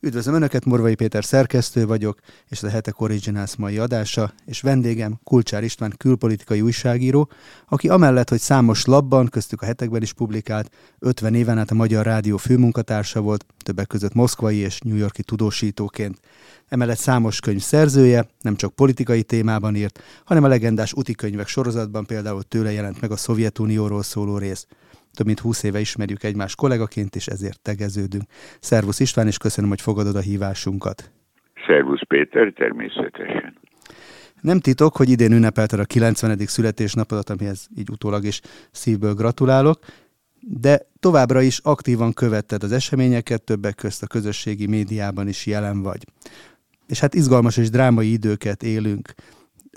Üdvözlöm Önöket, Morvai Péter szerkesztő vagyok, és a Hetek Originals mai adása, és vendégem Kulcsár István külpolitikai újságíró, aki amellett, hogy számos labban, köztük a hetekben is publikált, 50 éven át a Magyar Rádió főmunkatársa volt, többek között moszkvai és New Yorki tudósítóként. Emellett számos könyv szerzője, nem csak politikai témában írt, hanem a legendás úti könyvek sorozatban például tőle jelent meg a Szovjetunióról szóló rész. Több mint húsz éve ismerjük egymás kollégaként, és ezért tegeződünk. Szervusz István, és köszönöm, hogy fogadod a hívásunkat. Szervusz Péter, természetesen. Nem titok, hogy idén ünnepelted a 90. születésnapodat, amihez így utólag is szívből gratulálok, de továbbra is aktívan követted az eseményeket, többek közt a közösségi médiában is jelen vagy. És hát izgalmas és drámai időket élünk.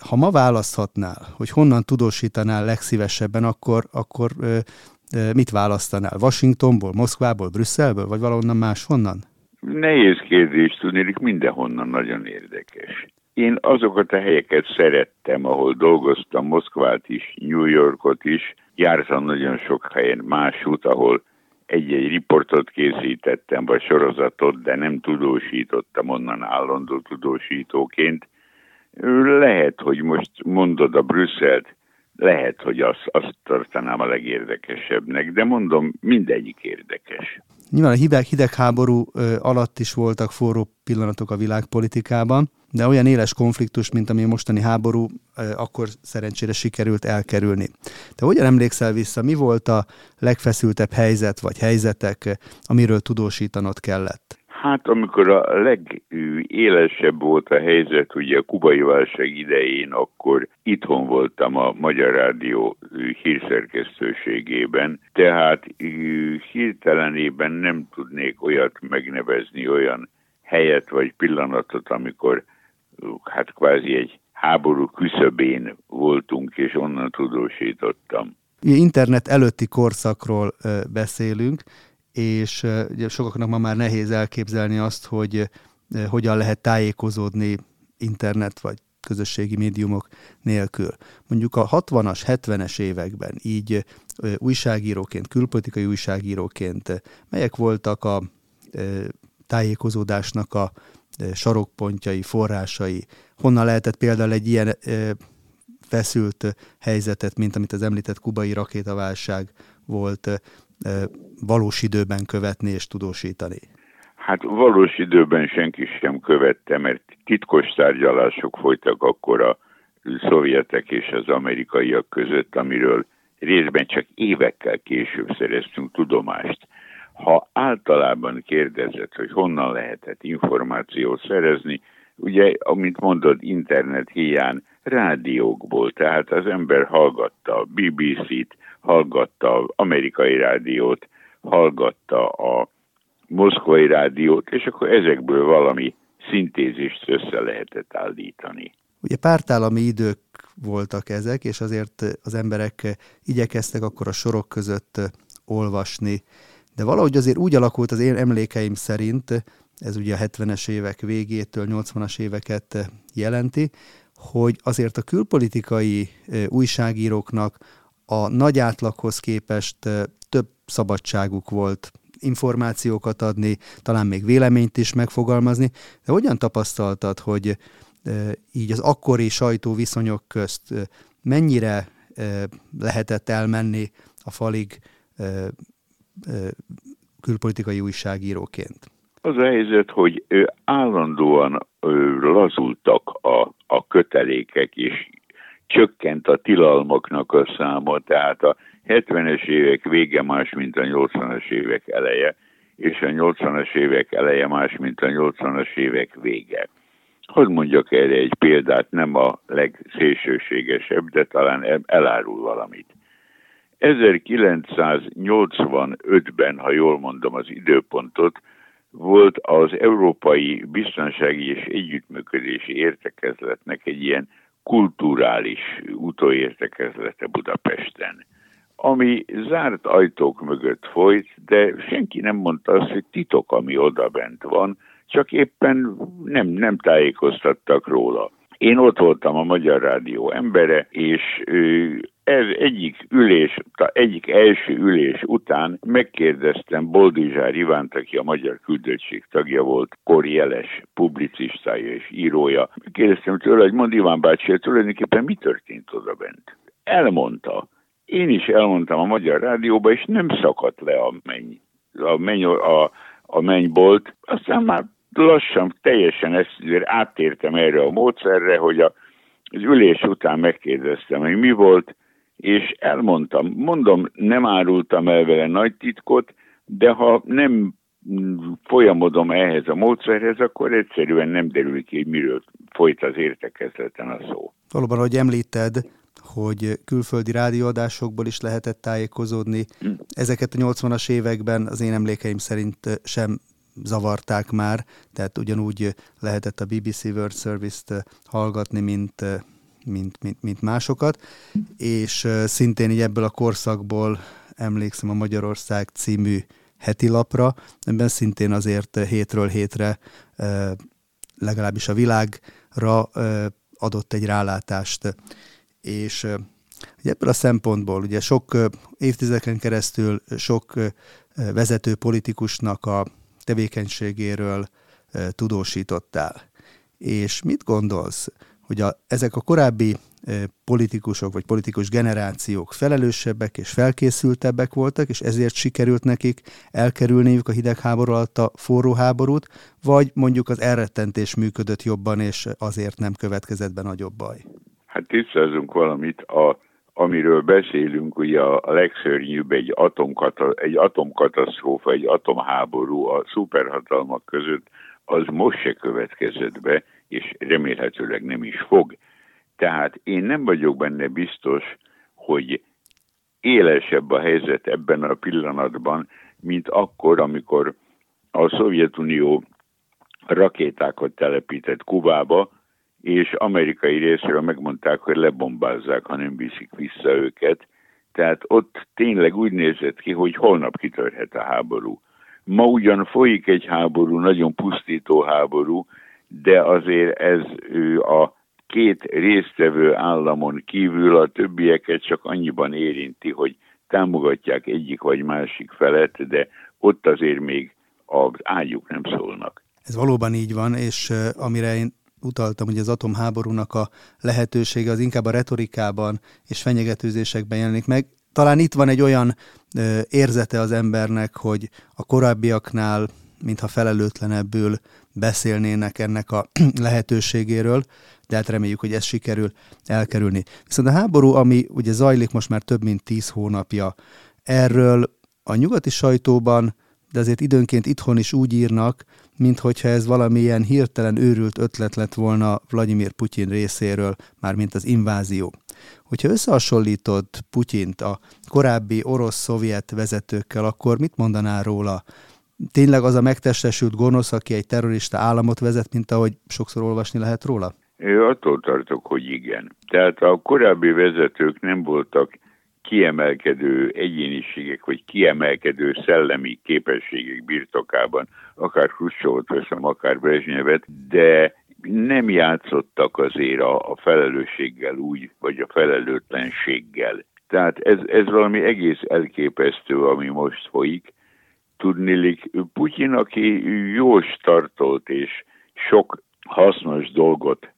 Ha ma választhatnál, hogy honnan tudósítanál legszívesebben, akkor, akkor mit választanál? Washingtonból, Moszkvából, Brüsszelből, vagy valahonnan máshonnan? Nehéz kérdés tudni, mindenhonnan nagyon érdekes. Én azokat a helyeket szerettem, ahol dolgoztam, Moszkvát is, New Yorkot is, jártam nagyon sok helyen másút, ahol egy-egy riportot készítettem, vagy sorozatot, de nem tudósítottam onnan állandó tudósítóként. Lehet, hogy most mondod a Brüsszelt, lehet, hogy azt, azt tartanám a legérdekesebbnek, de mondom, mindegyik érdekes. Nyilván a hideg, hidegháború alatt is voltak forró pillanatok a világpolitikában, de olyan éles konfliktus, mint ami a mostani háború, akkor szerencsére sikerült elkerülni. Te hogyan emlékszel vissza, mi volt a legfeszültebb helyzet vagy helyzetek, amiről tudósítanod kellett? Hát amikor a legélesebb volt a helyzet, ugye a kubai válság idején, akkor itthon voltam a Magyar Rádió hírszerkesztőségében, tehát hirtelenében nem tudnék olyat megnevezni, olyan helyet vagy pillanatot, amikor hát kvázi egy háború küszöbén voltunk, és onnan tudósítottam. Internet előtti korszakról beszélünk, és ugye sokaknak ma már nehéz elképzelni azt, hogy hogyan lehet tájékozódni internet vagy közösségi médiumok nélkül. Mondjuk a 60-as, 70-es években így újságíróként, külpolitikai újságíróként melyek voltak a tájékozódásnak a sarokpontjai, forrásai, honnan lehetett például egy ilyen feszült helyzetet, mint amit az említett kubai rakétaválság volt, valós időben követni és tudósítani? Hát valós időben senki sem követte, mert titkos tárgyalások folytak akkor a szovjetek és az amerikaiak között, amiről részben csak évekkel később szereztünk tudomást. Ha általában kérdezett, hogy honnan lehetett információt szerezni, ugye, amint mondod, internet hiány rádiókból, tehát az ember hallgatta a BBC-t, hallgatta az amerikai rádiót, hallgatta a moszkvai rádiót, és akkor ezekből valami szintézist össze lehetett állítani. Ugye pártállami idők voltak ezek, és azért az emberek igyekeztek akkor a sorok között olvasni, de valahogy azért úgy alakult az én emlékeim szerint, ez ugye a 70-es évek végétől 80-as éveket jelenti, hogy azért a külpolitikai újságíróknak a nagy átlaghoz képest több szabadságuk volt információkat adni, talán még véleményt is megfogalmazni, de hogyan tapasztaltad, hogy így az akkori sajtóviszonyok közt mennyire lehetett elmenni a falig külpolitikai újságíróként? Az a helyzet, hogy állandóan lazultak a, a kötelékek, és csökkent a tilalmaknak a száma, tehát a 70-es évek vége más, mint a 80-as évek eleje, és a 80-as évek eleje más, mint a 80-as évek vége. Hogy mondjak erre egy példát, nem a legszélsőségesebb, de talán elárul valamit. 1985-ben, ha jól mondom az időpontot, volt az Európai Biztonsági és Együttműködési Értekezletnek egy ilyen kulturális utóértekezlete Budapesten, ami zárt ajtók mögött folyt, de senki nem mondta azt, hogy titok, ami oda bent van, csak éppen nem, nem tájékoztattak róla. Én ott voltam a Magyar Rádió embere, és ez egyik ülés, egyik első ülés után megkérdeztem Boldizsár Ivánt, aki a Magyar Küldöttség tagja volt, korjeles publicistája és írója. Kérdeztem tőle, hogy mond Iván bácsi, tulajdonképpen mi történt oda bent? Elmondta. Én is elmondtam a Magyar Rádióba, és nem szakadt le a menny, a, menny, a, a mennybolt. Aztán már lassan, teljesen ezt áttértem erre a módszerre, hogy a, az ülés után megkérdeztem, hogy mi volt, és elmondtam. Mondom, nem árultam el vele nagy titkot, de ha nem folyamodom ehhez a módszerhez, akkor egyszerűen nem derül ki, hogy miről folyt az értekezleten a szó. Valóban, ahogy említed, hogy külföldi rádióadásokból is lehetett tájékozódni. Hm. Ezeket a 80-as években az én emlékeim szerint sem zavarták már, tehát ugyanúgy lehetett a BBC World Service-t hallgatni, mint, mint, mint, mint másokat, és szintén így ebből a korszakból emlékszem a Magyarország című heti lapra, ebben szintén azért hétről hétre legalábbis a világra adott egy rálátást. És ebből a szempontból ugye sok évtizedeken keresztül sok vezető politikusnak a tevékenységéről tudósítottál. És mit gondolsz, hogy a, ezek a korábbi politikusok vagy politikus generációk felelősebbek és felkészültebbek voltak, és ezért sikerült nekik elkerülniük a hidegháború alatt a forró háborút, vagy mondjuk az elrettentés működött jobban, és azért nem következett be nagyobb baj? Hát tisztázunk valamit, a, amiről beszélünk, ugye a legszörnyűbb egy, atomkata, egy atomkatasztrófa, egy atomháború a szuperhatalmak között, az most se következett be, és remélhetőleg nem is fog. Tehát én nem vagyok benne biztos, hogy élesebb a helyzet ebben a pillanatban, mint akkor, amikor a Szovjetunió rakétákat telepített Kubába, és amerikai részről megmondták, hogy lebombázzák, ha nem viszik vissza őket. Tehát ott tényleg úgy nézett ki, hogy holnap kitörhet a háború. Ma ugyan folyik egy háború, nagyon pusztító háború, de azért ez ő a két résztvevő államon kívül a többieket csak annyiban érinti, hogy támogatják egyik vagy másik felet, de ott azért még az ágyuk nem szólnak. Ez valóban így van, és amire én utaltam, hogy az atomháborúnak a lehetősége az inkább a retorikában és fenyegetőzésekben jelenik meg. Talán itt van egy olyan érzete az embernek, hogy a korábbiaknál, mintha felelőtlenebbül beszélnének ennek a lehetőségéről, de hát reméljük, hogy ez sikerül elkerülni. Viszont a háború, ami ugye zajlik most már több mint tíz hónapja, erről a nyugati sajtóban, de azért időnként itthon is úgy írnak, minthogyha ez valamilyen hirtelen őrült ötlet lett volna Vladimir Putyin részéről, mármint az invázió. Hogyha összehasonlítod Putyint a korábbi orosz-szovjet vezetőkkel, akkor mit mondanál róla? Tényleg az a megtestesült gonosz, aki egy terrorista államot vezet, mint ahogy sokszor olvasni lehet róla? Én attól tartok, hogy igen. Tehát a korábbi vezetők nem voltak kiemelkedő egyéniségek, vagy kiemelkedő szellemi képességek birtokában, akár Khrushchevot veszem, akár Brezsnyevet, de nem játszottak azért a, a felelősséggel úgy, vagy a felelőtlenséggel. Tehát ez, ez valami egész elképesztő, ami most folyik. Tudnilik, Putyin, aki jó startolt és sok hasznos dolgot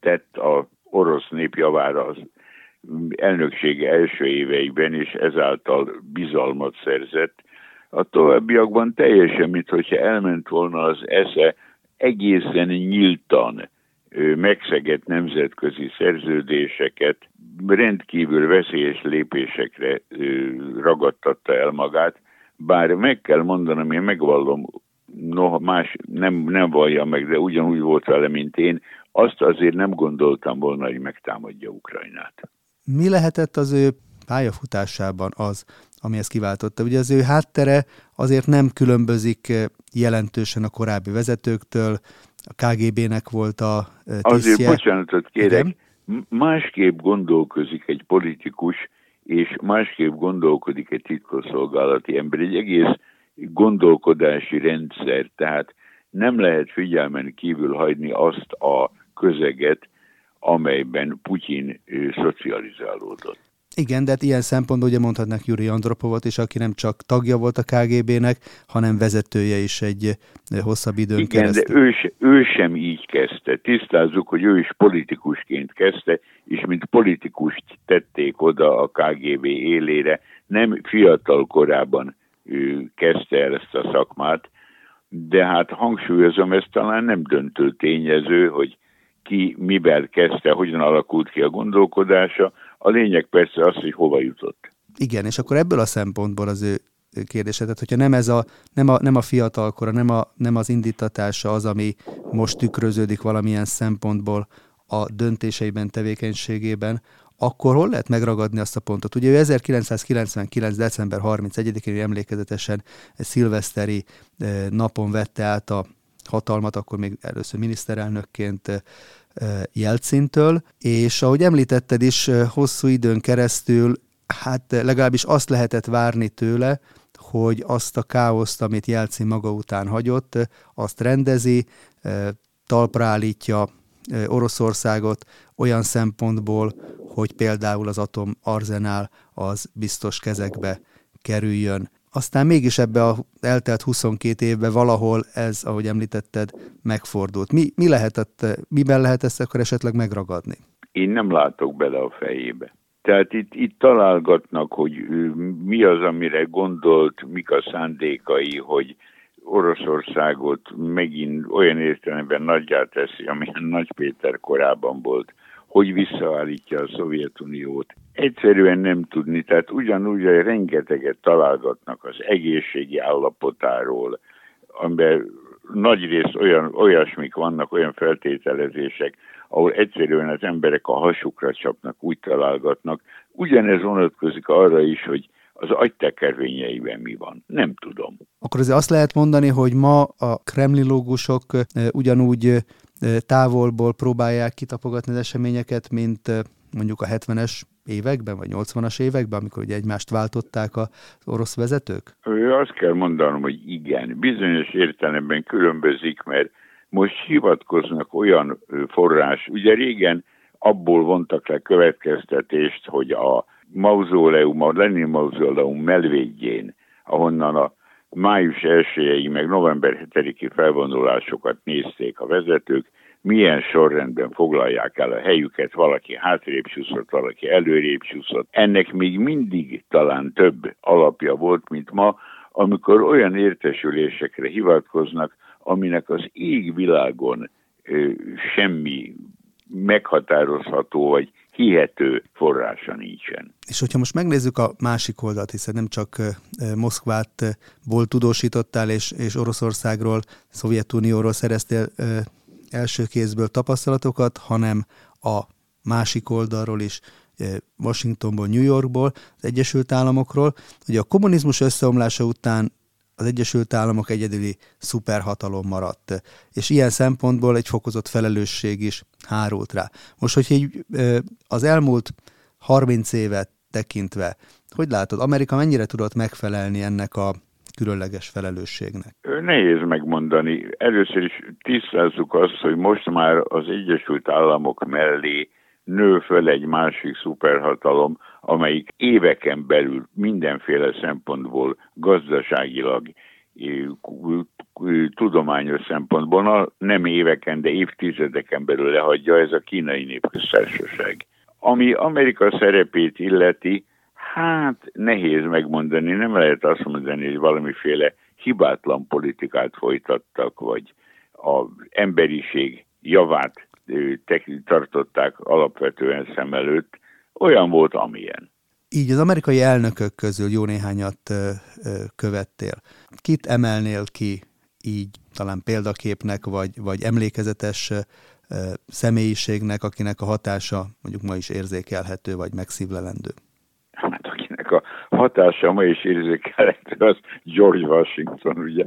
tett a orosz nép javára az elnöksége első éveiben, és ezáltal bizalmat szerzett. A továbbiakban teljesen, mintha elment volna az esze egészen nyíltan megszegett nemzetközi szerződéseket, rendkívül veszélyes lépésekre ragadtatta el magát, bár meg kell mondanom, én megvallom, noha más nem, nem vallja meg, de ugyanúgy volt vele, mint én, azt azért nem gondoltam volna, hogy megtámadja Ukrajnát. Mi lehetett az ő pályafutásában az, ami ezt kiváltotta? Ugye az ő háttere azért nem különbözik eh, jelentősen a korábbi vezetőktől, a KGB-nek volt a eh, tisztje. Azért bocsánatot kérek, Igen? másképp gondolkozik egy politikus, és másképp gondolkodik egy titkosszolgálati ember. Egy egész gondolkodási rendszer, tehát nem lehet figyelmen kívül hagyni azt a közeget, amelyben Putyin szocializálódott. Igen, de hát ilyen szempontból ugye mondhatnak Juri Andropovot is, aki nem csak tagja volt a KGB-nek, hanem vezetője is egy hosszabb időn Igen, keresztül. de ő, ő sem így kezdte. Tisztázzuk, hogy ő is politikusként kezdte, és mint politikust tették oda a KGB élére. Nem fiatal korában ő kezdte el ezt a szakmát, de hát hangsúlyozom, ez talán nem döntő tényező, hogy ki mivel kezdte, hogyan alakult ki a gondolkodása. A lényeg persze az, hogy hova jutott. Igen, és akkor ebből a szempontból az ő kérdése, tehát hogyha nem, ez a, nem, a, nem a fiatalkora, nem, a, nem az indítatása az, ami most tükröződik valamilyen szempontból a döntéseiben, tevékenységében, akkor hol lehet megragadni azt a pontot? Ugye ő 1999. december 31-én emlékezetesen szilveszteri eh, napon vette át a hatalmat, akkor még először miniszterelnökként eh, Jelcintől, és ahogy említetted is, hosszú időn keresztül, hát legalábbis azt lehetett várni tőle, hogy azt a káoszt, amit Jelcin maga után hagyott, azt rendezi, talpra állítja Oroszországot olyan szempontból, hogy például az atomarzenál az biztos kezekbe kerüljön. Aztán mégis ebbe a eltelt 22 évben valahol ez, ahogy említetted, megfordult. Mi, mi lehetett, miben lehet ezt akkor esetleg megragadni? Én nem látok bele a fejébe. Tehát itt, itt találgatnak, hogy mi az, amire gondolt, mik a szándékai, hogy Oroszországot megint olyan értelemben nagyjá teszi, amilyen Nagy Péter korában volt, hogy visszaállítja a Szovjetuniót. Egyszerűen nem tudni, tehát ugyanúgy, hogy rengeteget találgatnak az egészségi állapotáról, amiben nagy rész olyan, olyasmik vannak, olyan feltételezések, ahol egyszerűen az emberek a hasukra csapnak, úgy találgatnak. Ugyanez vonatkozik arra is, hogy az agytekervényeiben mi van. Nem tudom. Akkor azért azt lehet mondani, hogy ma a kremlilógusok ugyanúgy távolból próbálják kitapogatni az eseményeket, mint mondjuk a 70-es években, vagy 80-as években, amikor ugye egymást váltották az orosz vezetők? Azt kell mondanom, hogy igen. Bizonyos értelemben különbözik, mert most hivatkoznak olyan forrás, ugye régen abból vontak le következtetést, hogy a mauzóleum, a Lenin mauzóleum melvédjén, ahonnan a május 1 meg november 7-i felvonulásokat nézték a vezetők, milyen sorrendben foglalják el a helyüket, valaki hátrébb csúszott, valaki előrébb csúszott. Ennek még mindig talán több alapja volt, mint ma, amikor olyan értesülésekre hivatkoznak, aminek az égvilágon ö, semmi meghatározható vagy hihető forrása nincsen. És hogyha most megnézzük a másik oldalt, hiszen nem csak Moszkvátból tudósítottál, és, és Oroszországról, Szovjetunióról szereztél első kézből tapasztalatokat, hanem a másik oldalról is, Washingtonból, New Yorkból, az Egyesült Államokról. Ugye a kommunizmus összeomlása után az Egyesült Államok egyedüli szuperhatalom maradt, és ilyen szempontból egy fokozott felelősség is hárult rá. Most, hogy így az elmúlt 30 évet tekintve, hogy látod, Amerika mennyire tudott megfelelni ennek a különleges felelősségnek? Nehéz megmondani. Először is tisztázzuk azt, hogy most már az Egyesült Államok mellé nő föl egy másik szuperhatalom, amelyik éveken belül mindenféle szempontból gazdaságilag, tudományos szempontból, nem éveken, de évtizedeken belül lehagyja ez a kínai népköztársaság. Ami Amerika szerepét illeti, hát nehéz megmondani, nem lehet azt mondani, hogy valamiféle hibátlan politikát folytattak, vagy az emberiség javát tartották alapvetően szem előtt, olyan volt, amilyen. Így az amerikai elnökök közül jó néhányat követtél. Kit emelnél ki így talán példaképnek, vagy, vagy emlékezetes személyiségnek, akinek a hatása mondjuk ma is érzékelhető, vagy megszívlelendő? Hát akinek a hatása ma is érzékelhető, az George Washington, ugye.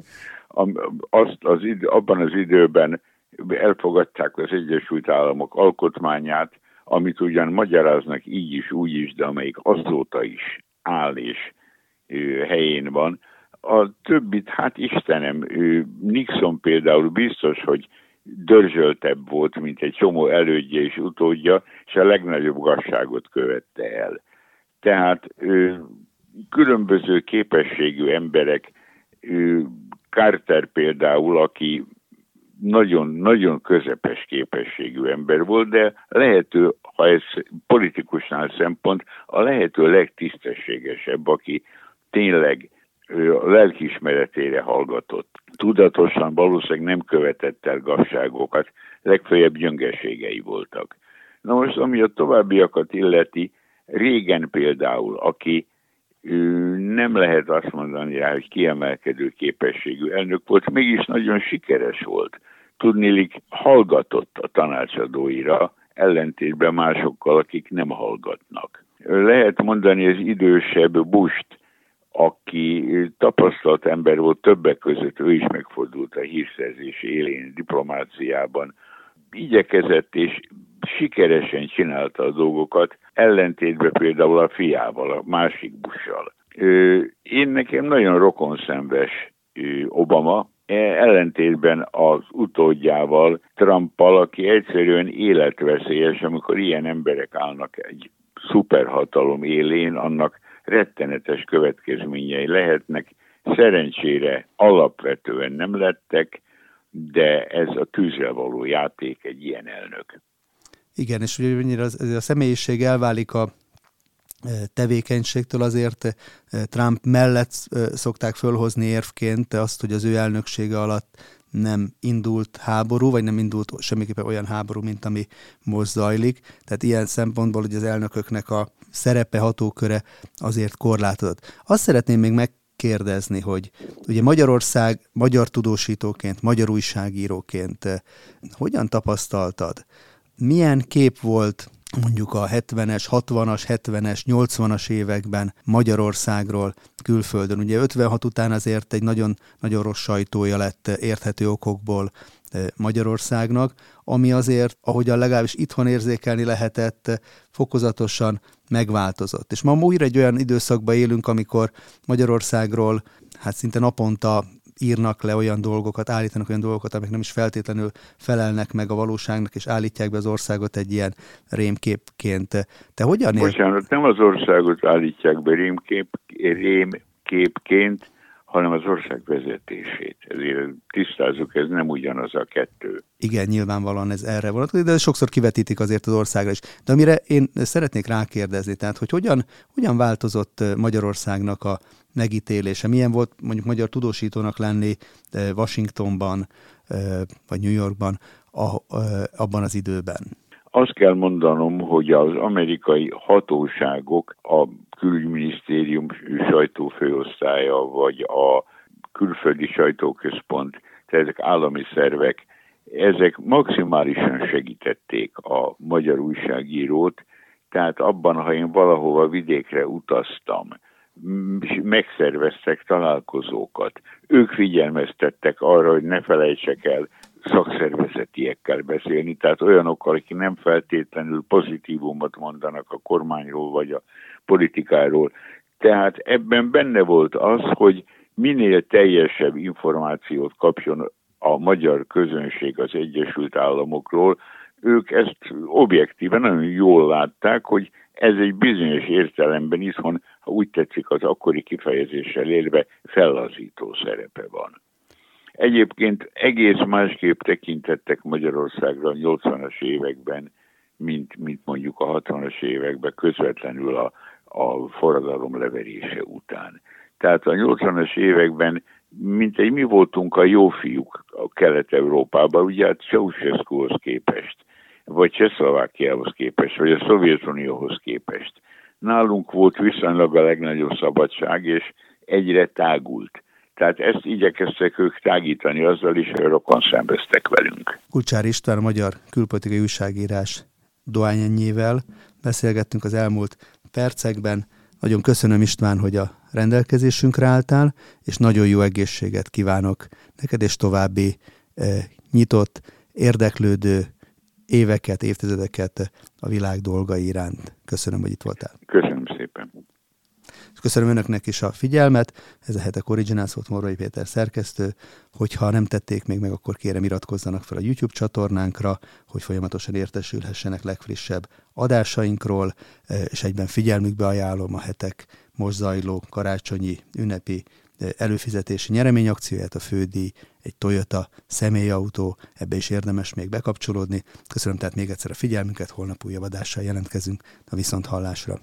Azt az idő, abban az időben elfogadták az Egyesült Államok alkotmányát, amit ugyan magyaráznak így is, úgy is, de amelyik azóta is áll és helyén van. A többit, hát Istenem, Nixon például biztos, hogy dörzsöltebb volt, mint egy csomó elődje és utódja, és a legnagyobb gazságot követte el. Tehát különböző képességű emberek, Carter például, aki nagyon-nagyon közepes képességű ember volt, de lehető, ha ez politikusnál szempont, a lehető legtisztességesebb, aki tényleg a lelkismeretére hallgatott. Tudatosan valószínűleg nem követett el gazságokat, legfeljebb gyöngeségei voltak. Na most, ami a továbbiakat illeti, régen például, aki nem lehet azt mondani rá, hogy kiemelkedő képességű elnök volt, mégis nagyon sikeres volt. Tudnélik, hallgatott a tanácsadóira, ellentétben másokkal, akik nem hallgatnak. Lehet mondani az idősebb Bust, aki tapasztalt ember volt többek között, ő is megfordult a hírszerzés élén, diplomáciában, igyekezett és sikeresen csinálta a dolgokat, ellentétben például a fiával, a másik bussal. Én nekem nagyon rokonszenves Obama, ellentétben az utódjával, Trumpal, aki egyszerűen életveszélyes, amikor ilyen emberek állnak egy szuperhatalom élén, annak rettenetes következményei lehetnek. Szerencsére alapvetően nem lettek, de ez a tűzre való játék egy ilyen elnök. Igen, és ugye az, a személyiség elválik a tevékenységtől, azért Trump mellett szokták fölhozni érvként azt, hogy az ő elnöksége alatt nem indult háború, vagy nem indult semmiképpen olyan háború, mint ami most zajlik. Tehát ilyen szempontból, hogy az elnököknek a szerepe, hatóköre azért korlátozott. Azt szeretném még megkérdezni, hogy ugye Magyarország magyar tudósítóként, magyar újságíróként hogyan tapasztaltad milyen kép volt mondjuk a 70-es, 60-as, 70-es, 80-as években Magyarországról külföldön. Ugye 56 után azért egy nagyon, nagyon rossz sajtója lett érthető okokból eh, Magyarországnak, ami azért, ahogyan legalábbis itthon érzékelni lehetett, fokozatosan megváltozott. És ma újra egy olyan időszakban élünk, amikor Magyarországról hát szinte naponta írnak le olyan dolgokat, állítanak olyan dolgokat, amik nem is feltétlenül felelnek meg a valóságnak, és állítják be az országot egy ilyen rémképként. Te hogyan ér... Bocsánat, nem az országot állítják be rémkép, rémképként, hanem az ország vezetését. Ezért tisztázzuk, ez nem ugyanaz a kettő. Igen, nyilvánvalóan ez erre vonatkozik, de sokszor kivetítik azért az országra is. De amire én szeretnék rákérdezni, tehát hogy hogyan, hogyan változott Magyarországnak a megítélése? Milyen volt mondjuk magyar tudósítónak lenni Washingtonban vagy New Yorkban abban az időben? Azt kell mondanom, hogy az amerikai hatóságok, a külügyminisztérium sajtófőosztálya, vagy a külföldi sajtóközpont, tehát ezek állami szervek, ezek maximálisan segítették a magyar újságírót, tehát abban, ha én valahova vidékre utaztam, megszerveztek találkozókat. Ők figyelmeztettek arra, hogy ne felejtsek el szakszervezetiekkel beszélni, tehát olyanokkal, akik nem feltétlenül pozitívumot mondanak a kormányról vagy a politikáról. Tehát ebben benne volt az, hogy minél teljesebb információt kapjon a magyar közönség az Egyesült Államokról, ők ezt objektíven nagyon jól látták, hogy ez egy bizonyos értelemben itthon, ha úgy tetszik az akkori kifejezéssel élve, fellazító szerepe van. Egyébként egész másképp tekintettek Magyarországra a 80-as években, mint, mint mondjuk a 60-as években közvetlenül a, a forradalom leverése után. Tehát a 80-as években mint egy mi voltunk a jó fiúk a Kelet-Európában, ugye hát Ceausescuhoz képest, vagy Csehszlovákiához képest, vagy a Szovjetunióhoz képest. Nálunk volt viszonylag a legnagyobb szabadság, és egyre tágult. Tehát ezt igyekeztek ők tágítani azzal is, hogy rokon szembeztek velünk. Kulcsár István, a magyar külpolitikai újságírás doányennyivel beszélgettünk az elmúlt percekben. Nagyon köszönöm István, hogy a rendelkezésünkre álltál, és nagyon jó egészséget kívánok neked, és további eh, nyitott, érdeklődő éveket, évtizedeket a világ dolgai iránt. Köszönöm, hogy itt voltál. Köszönöm szépen. Köszönöm Önöknek is a figyelmet, ez a Hetek Originals volt Morvai Péter szerkesztő, hogyha nem tették még meg, akkor kérem iratkozzanak fel a YouTube csatornánkra, hogy folyamatosan értesülhessenek legfrissebb adásainkról, és egyben figyelmükbe ajánlom a hetek most zajló karácsonyi ünnepi előfizetési nyereményakcióját, a fődíj, egy Toyota személyautó, ebbe is érdemes még bekapcsolódni. Köszönöm tehát még egyszer a figyelmünket, holnap újabb adással jelentkezünk. A Viszonthallásra.